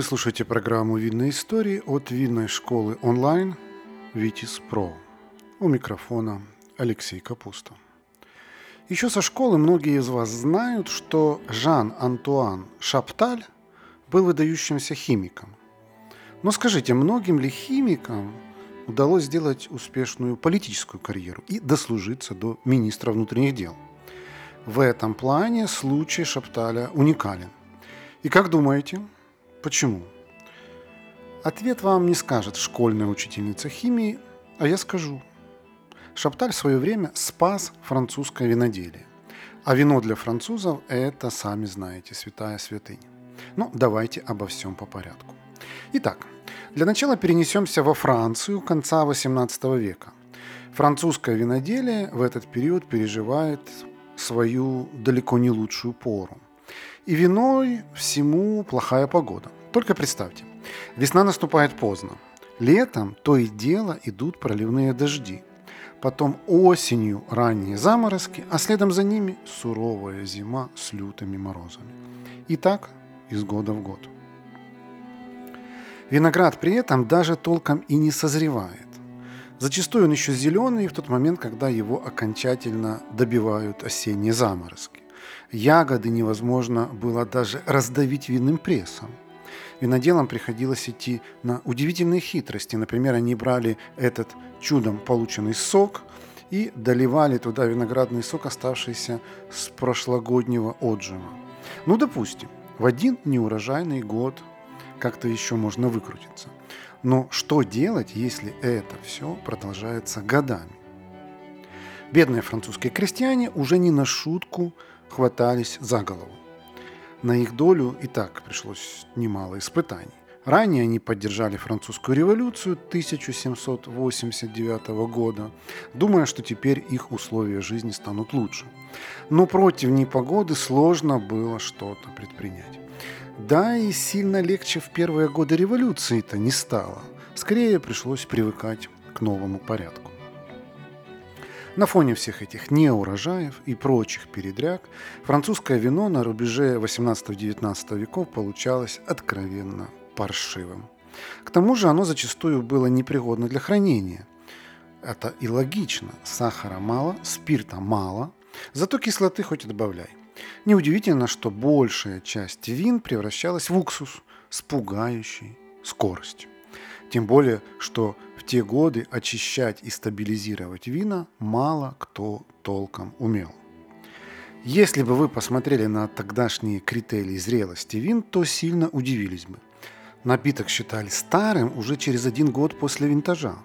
Вы слушаете программу «Винные истории» от винной школы онлайн «Витис Про». У микрофона Алексей Капуста. Еще со школы многие из вас знают, что Жан-Антуан Шапталь был выдающимся химиком. Но скажите, многим ли химикам удалось сделать успешную политическую карьеру и дослужиться до министра внутренних дел? В этом плане случай Шапталя уникален. И как думаете, Почему? Ответ вам не скажет школьная учительница химии, а я скажу. Шапталь в свое время спас французское виноделие. А вино для французов – это, сами знаете, святая святыня. Ну, давайте обо всем по порядку. Итак, для начала перенесемся во Францию конца XVIII века. Французское виноделие в этот период переживает свою далеко не лучшую пору – и виной всему плохая погода. Только представьте, весна наступает поздно. Летом то и дело идут проливные дожди. Потом осенью ранние заморозки, а следом за ними суровая зима с лютыми морозами. И так из года в год. Виноград при этом даже толком и не созревает. Зачастую он еще зеленый в тот момент, когда его окончательно добивают осенние заморозки. Ягоды невозможно было даже раздавить винным прессом. Виноделам приходилось идти на удивительные хитрости. Например, они брали этот чудом полученный сок и доливали туда виноградный сок, оставшийся с прошлогоднего отжима. Ну, допустим, в один неурожайный год как-то еще можно выкрутиться. Но что делать, если это все продолжается годами? Бедные французские крестьяне уже не на шутку хватались за голову. На их долю и так пришлось немало испытаний. Ранее они поддержали французскую революцию 1789 года, думая, что теперь их условия жизни станут лучше. Но против непогоды сложно было что-то предпринять. Да, и сильно легче в первые годы революции-то не стало. Скорее пришлось привыкать к новому порядку. На фоне всех этих неурожаев и прочих передряг французское вино на рубеже 18-19 веков получалось откровенно паршивым. К тому же оно зачастую было непригодно для хранения. Это и логично. Сахара мало, спирта мало, зато кислоты хоть и добавляй. Неудивительно, что большая часть вин превращалась в уксус с пугающей скоростью. Тем более, что в те годы очищать и стабилизировать вина мало кто толком умел. Если бы вы посмотрели на тогдашние критерии зрелости вин, то сильно удивились бы. Напиток считали старым уже через один год после винтажа.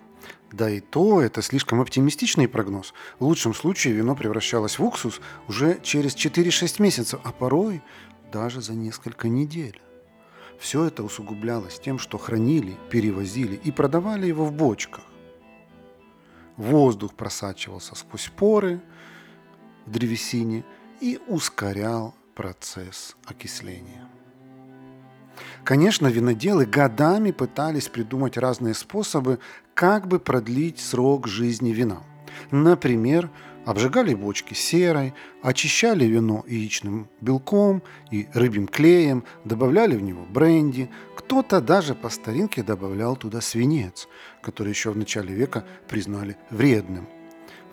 Да и то это слишком оптимистичный прогноз. В лучшем случае вино превращалось в уксус уже через 4-6 месяцев, а порой даже за несколько недель. Все это усугублялось тем, что хранили, перевозили и продавали его в бочках. Воздух просачивался сквозь поры в древесине и ускорял процесс окисления. Конечно, виноделы годами пытались придумать разные способы, как бы продлить срок жизни вина. Например, Обжигали бочки серой, очищали вино яичным белком и рыбьим клеем, добавляли в него бренди. Кто-то даже по старинке добавлял туда свинец, который еще в начале века признали вредным.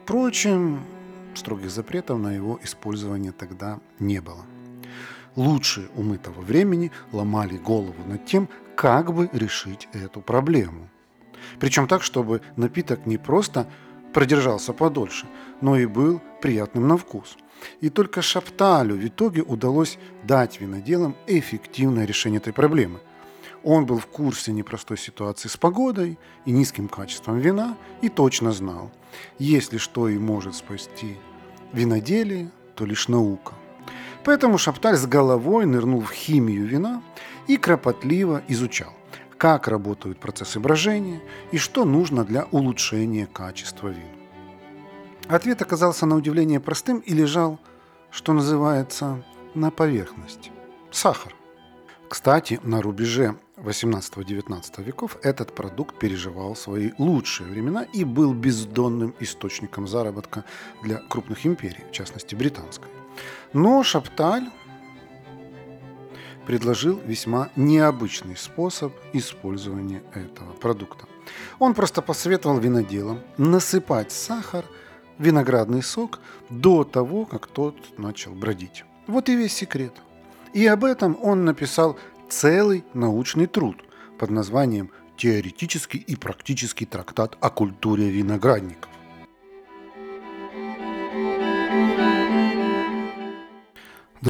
Впрочем, строгих запретов на его использование тогда не было. Лучшие умы того времени ломали голову над тем, как бы решить эту проблему. Причем так, чтобы напиток не просто продержался подольше, но и был приятным на вкус. И только Шапталю в итоге удалось дать виноделам эффективное решение этой проблемы. Он был в курсе непростой ситуации с погодой и низким качеством вина и точно знал, если что и может спасти виноделие, то лишь наука. Поэтому Шапталь с головой нырнул в химию вина и кропотливо изучал как работают процессы брожения и что нужно для улучшения качества вин. Ответ оказался на удивление простым и лежал, что называется, на поверхности. Сахар. Кстати, на рубеже 18-19 веков этот продукт переживал свои лучшие времена и был бездонным источником заработка для крупных империй, в частности британской. Но Шапталь предложил весьма необычный способ использования этого продукта. Он просто посоветовал виноделам насыпать сахар в виноградный сок до того, как тот начал бродить. Вот и весь секрет. И об этом он написал целый научный труд под названием «Теоретический и практический трактат о культуре виноградников».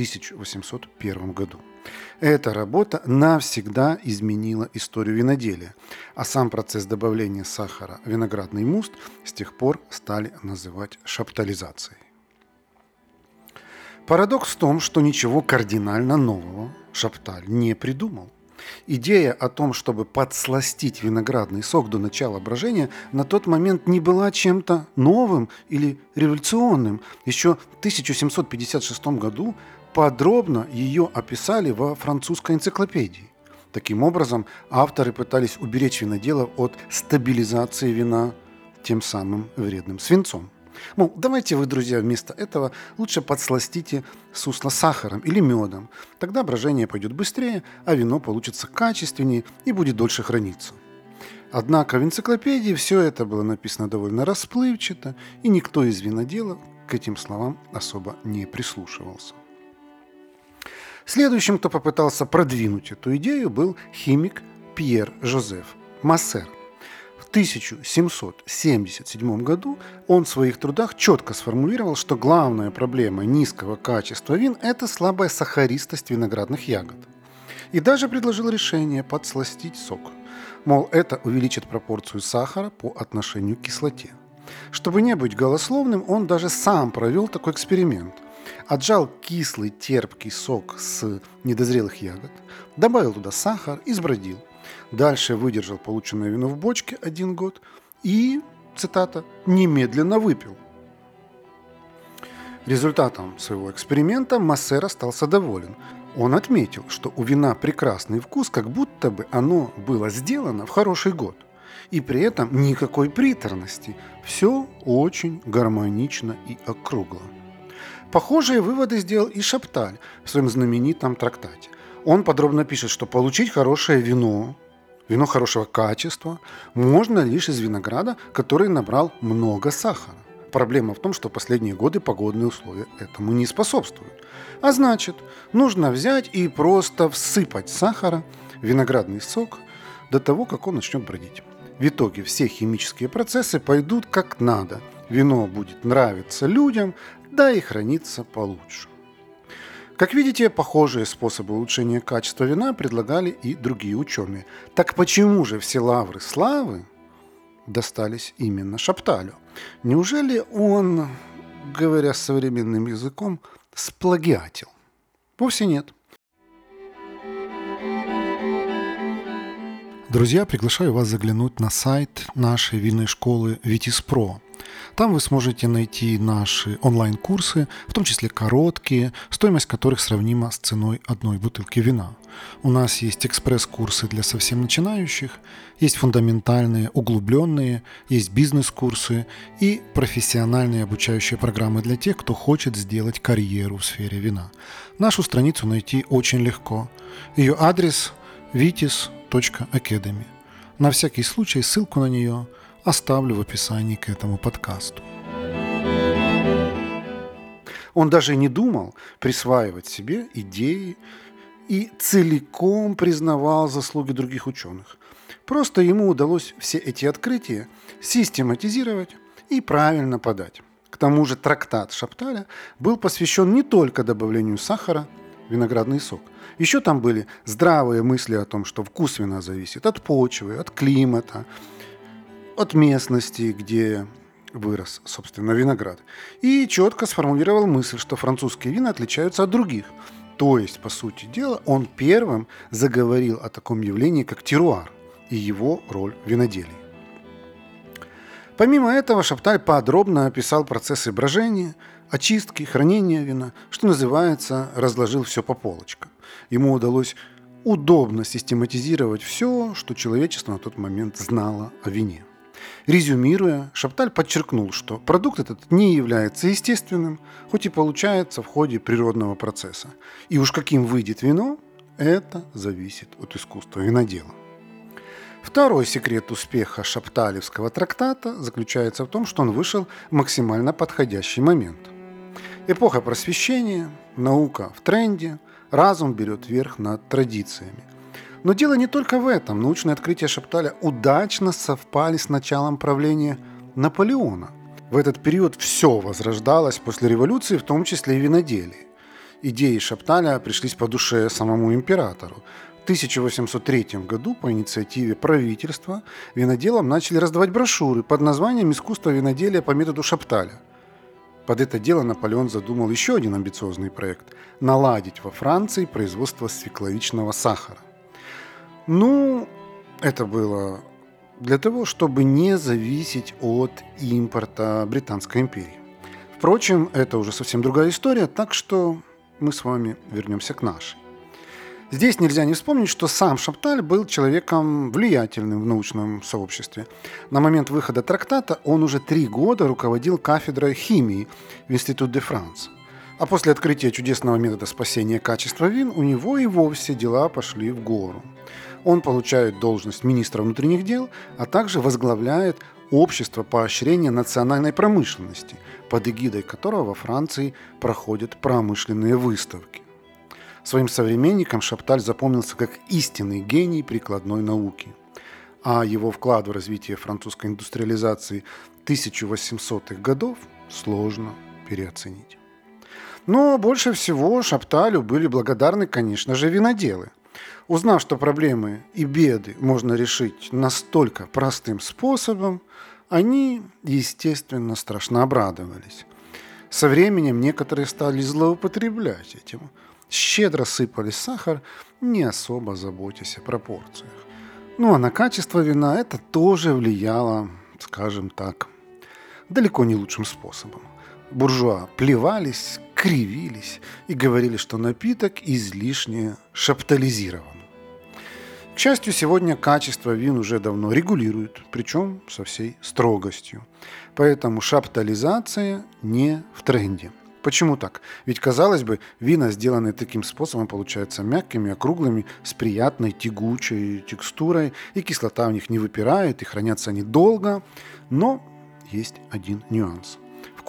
1801 году. Эта работа навсегда изменила историю виноделия, а сам процесс добавления сахара в виноградный муст с тех пор стали называть шаптализацией. Парадокс в том, что ничего кардинально нового Шапталь не придумал. Идея о том, чтобы подсластить виноградный сок до начала брожения, на тот момент не была чем-то новым или революционным. Еще в 1756 году подробно ее описали во французской энциклопедии. Таким образом, авторы пытались уберечь виноделов от стабилизации вина тем самым вредным свинцом. Мол, давайте вы, друзья, вместо этого лучше подсластите сусло сахаром или медом. Тогда брожение пойдет быстрее, а вино получится качественнее и будет дольше храниться. Однако в энциклопедии все это было написано довольно расплывчато, и никто из виноделов к этим словам особо не прислушивался. Следующим, кто попытался продвинуть эту идею, был химик Пьер Жозеф Массер. В 1777 году он в своих трудах четко сформулировал, что главная проблема низкого качества вин – это слабая сахаристость виноградных ягод. И даже предложил решение подсластить сок. Мол, это увеличит пропорцию сахара по отношению к кислоте. Чтобы не быть голословным, он даже сам провел такой эксперимент – Отжал кислый терпкий сок с недозрелых ягод, добавил туда сахар и сбродил. Дальше выдержал полученное вино в бочке один год и, цитата, «немедленно выпил». Результатом своего эксперимента Массер остался доволен. Он отметил, что у вина прекрасный вкус, как будто бы оно было сделано в хороший год. И при этом никакой приторности. Все очень гармонично и округло. Похожие выводы сделал и Шапталь в своем знаменитом трактате. Он подробно пишет, что получить хорошее вино, вино хорошего качества, можно лишь из винограда, который набрал много сахара. Проблема в том, что последние годы погодные условия этому не способствуют. А значит, нужно взять и просто всыпать сахара в виноградный сок до того, как он начнет бродить. В итоге все химические процессы пойдут как надо. Вино будет нравиться людям, да и хранится получше. Как видите, похожие способы улучшения качества вина предлагали и другие ученые. Так почему же все лавры славы достались именно Шапталю? Неужели он, говоря современным языком, сплагиатил? Вовсе нет. Друзья, приглашаю вас заглянуть на сайт нашей винной школы Витис.Про. Там вы сможете найти наши онлайн-курсы, в том числе короткие, стоимость которых сравнима с ценой одной бутылки вина. У нас есть экспресс-курсы для совсем начинающих, есть фундаментальные, углубленные, есть бизнес-курсы и профессиональные обучающие программы для тех, кто хочет сделать карьеру в сфере вина. Нашу страницу найти очень легко. Ее адрес vitis.academy. На всякий случай ссылку на нее – оставлю в описании к этому подкасту. Он даже не думал присваивать себе идеи и целиком признавал заслуги других ученых. Просто ему удалось все эти открытия систематизировать и правильно подать. К тому же трактат Шапталя был посвящен не только добавлению сахара в виноградный сок. Еще там были здравые мысли о том, что вкус вина зависит от почвы, от климата, от местности, где вырос, собственно, виноград. И четко сформулировал мысль, что французские вина отличаются от других То есть, по сути дела, он первым заговорил о таком явлении, как теруар и его роль в виноделии. Помимо этого, Шапталь подробно описал процессы брожения, очистки, хранения вина, что называется, разложил все по полочкам. Ему удалось удобно систематизировать все, что человечество на тот момент знало о вине. Резюмируя, Шапталь подчеркнул, что продукт этот не является естественным, хоть и получается в ходе природного процесса. И уж каким выйдет вино, это зависит от искусства винодела. Второй секрет успеха Шапталевского трактата заключается в том, что он вышел в максимально подходящий момент. Эпоха просвещения, наука в тренде, разум берет верх над традициями. Но дело не только в этом. Научные открытия Шапталя удачно совпали с началом правления Наполеона. В этот период все возрождалось после революции, в том числе и виноделие. Идеи Шапталя пришлись по душе самому императору. 1803 году по инициативе правительства виноделам начали раздавать брошюры под названием «Искусство виноделия по методу Шапталя». Под это дело Наполеон задумал еще один амбициозный проект – наладить во Франции производство свекловичного сахара. Ну, это было для того, чтобы не зависеть от импорта Британской империи. Впрочем, это уже совсем другая история, так что мы с вами вернемся к нашей. Здесь нельзя не вспомнить, что сам Шапталь был человеком влиятельным в научном сообществе. На момент выхода трактата он уже три года руководил кафедрой химии в Институт де Франс. А после открытия чудесного метода спасения качества вин у него и вовсе дела пошли в гору. Он получает должность министра внутренних дел, а также возглавляет общество поощрения национальной промышленности, под эгидой которого во Франции проходят промышленные выставки. Своим современникам Шапталь запомнился как истинный гений прикладной науки. А его вклад в развитие французской индустриализации 1800-х годов сложно переоценить. Но больше всего Шапталю были благодарны, конечно же, виноделы. Узнав, что проблемы и беды можно решить настолько простым способом, они, естественно, страшно обрадовались. Со временем некоторые стали злоупотреблять этим – щедро сыпали сахар, не особо заботясь о пропорциях. Ну а на качество вина это тоже влияло, скажем так, далеко не лучшим способом. Буржуа плевались, кривились и говорили, что напиток излишне шаптализирован. К счастью, сегодня качество вин уже давно регулируют, причем со всей строгостью. Поэтому шаптализация не в тренде – Почему так? Ведь, казалось бы, вина, сделанные таким способом, получаются мягкими, округлыми, с приятной тягучей текстурой, и кислота в них не выпирает, и хранятся они долго. Но есть один нюанс.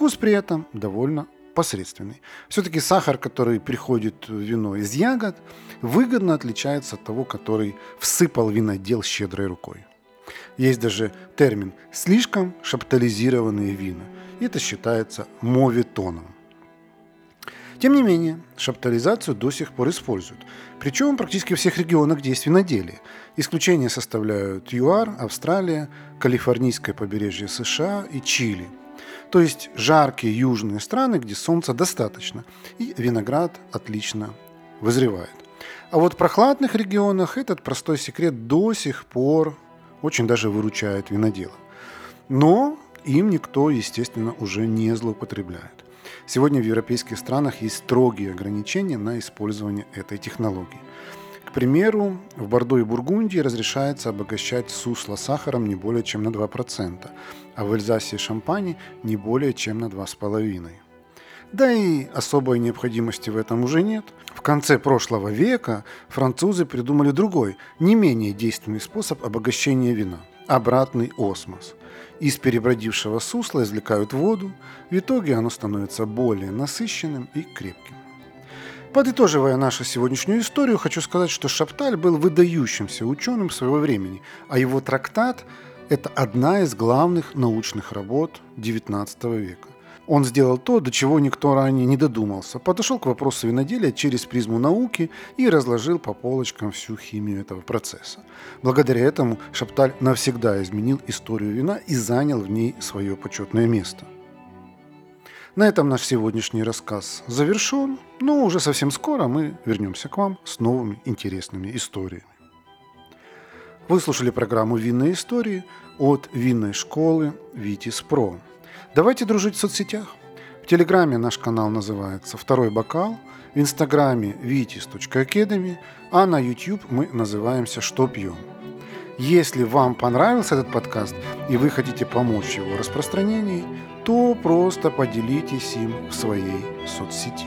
Вкус при этом довольно посредственный. Все-таки сахар, который приходит в вино из ягод, выгодно отличается от того, который всыпал винодел щедрой рукой. Есть даже термин «слишком шаптализированные вина». Это считается моветоном. Тем не менее, шаптализацию до сих пор используют. Причем практически во всех регионах, где есть виноделие. Исключение составляют ЮАР, Австралия, Калифорнийское побережье США и Чили. То есть жаркие южные страны, где солнца достаточно, и виноград отлично вызревает. А вот в прохладных регионах этот простой секрет до сих пор очень даже выручает винодела. Но им никто, естественно, уже не злоупотребляет. Сегодня в европейских странах есть строгие ограничения на использование этой технологии. К примеру, в Бордо и Бургундии разрешается обогащать сусло сахаром не более чем на 2%, а в Эльзасе и Шампане не более чем на 2,5%. Да и особой необходимости в этом уже нет. В конце прошлого века французы придумали другой, не менее действенный способ обогащения вина – обратный осмос – из перебродившего сусла извлекают воду, в итоге оно становится более насыщенным и крепким. Подытоживая нашу сегодняшнюю историю, хочу сказать, что Шапталь был выдающимся ученым своего времени, а его трактат – это одна из главных научных работ XIX века. Он сделал то, до чего никто ранее не додумался. Подошел к вопросу виноделия через призму науки и разложил по полочкам всю химию этого процесса. Благодаря этому Шапталь навсегда изменил историю вина и занял в ней свое почетное место. На этом наш сегодняшний рассказ завершен, но уже совсем скоро мы вернемся к вам с новыми интересными историями. Вы слушали программу «Винные истории» от винной школы «Витис Про». Давайте дружить в соцсетях. В Телеграме наш канал называется «Второй бокал», в Инстаграме vitis.academy, а на YouTube мы называемся «Что пьем?». Если вам понравился этот подкаст и вы хотите помочь его распространении, то просто поделитесь им в своей соцсети.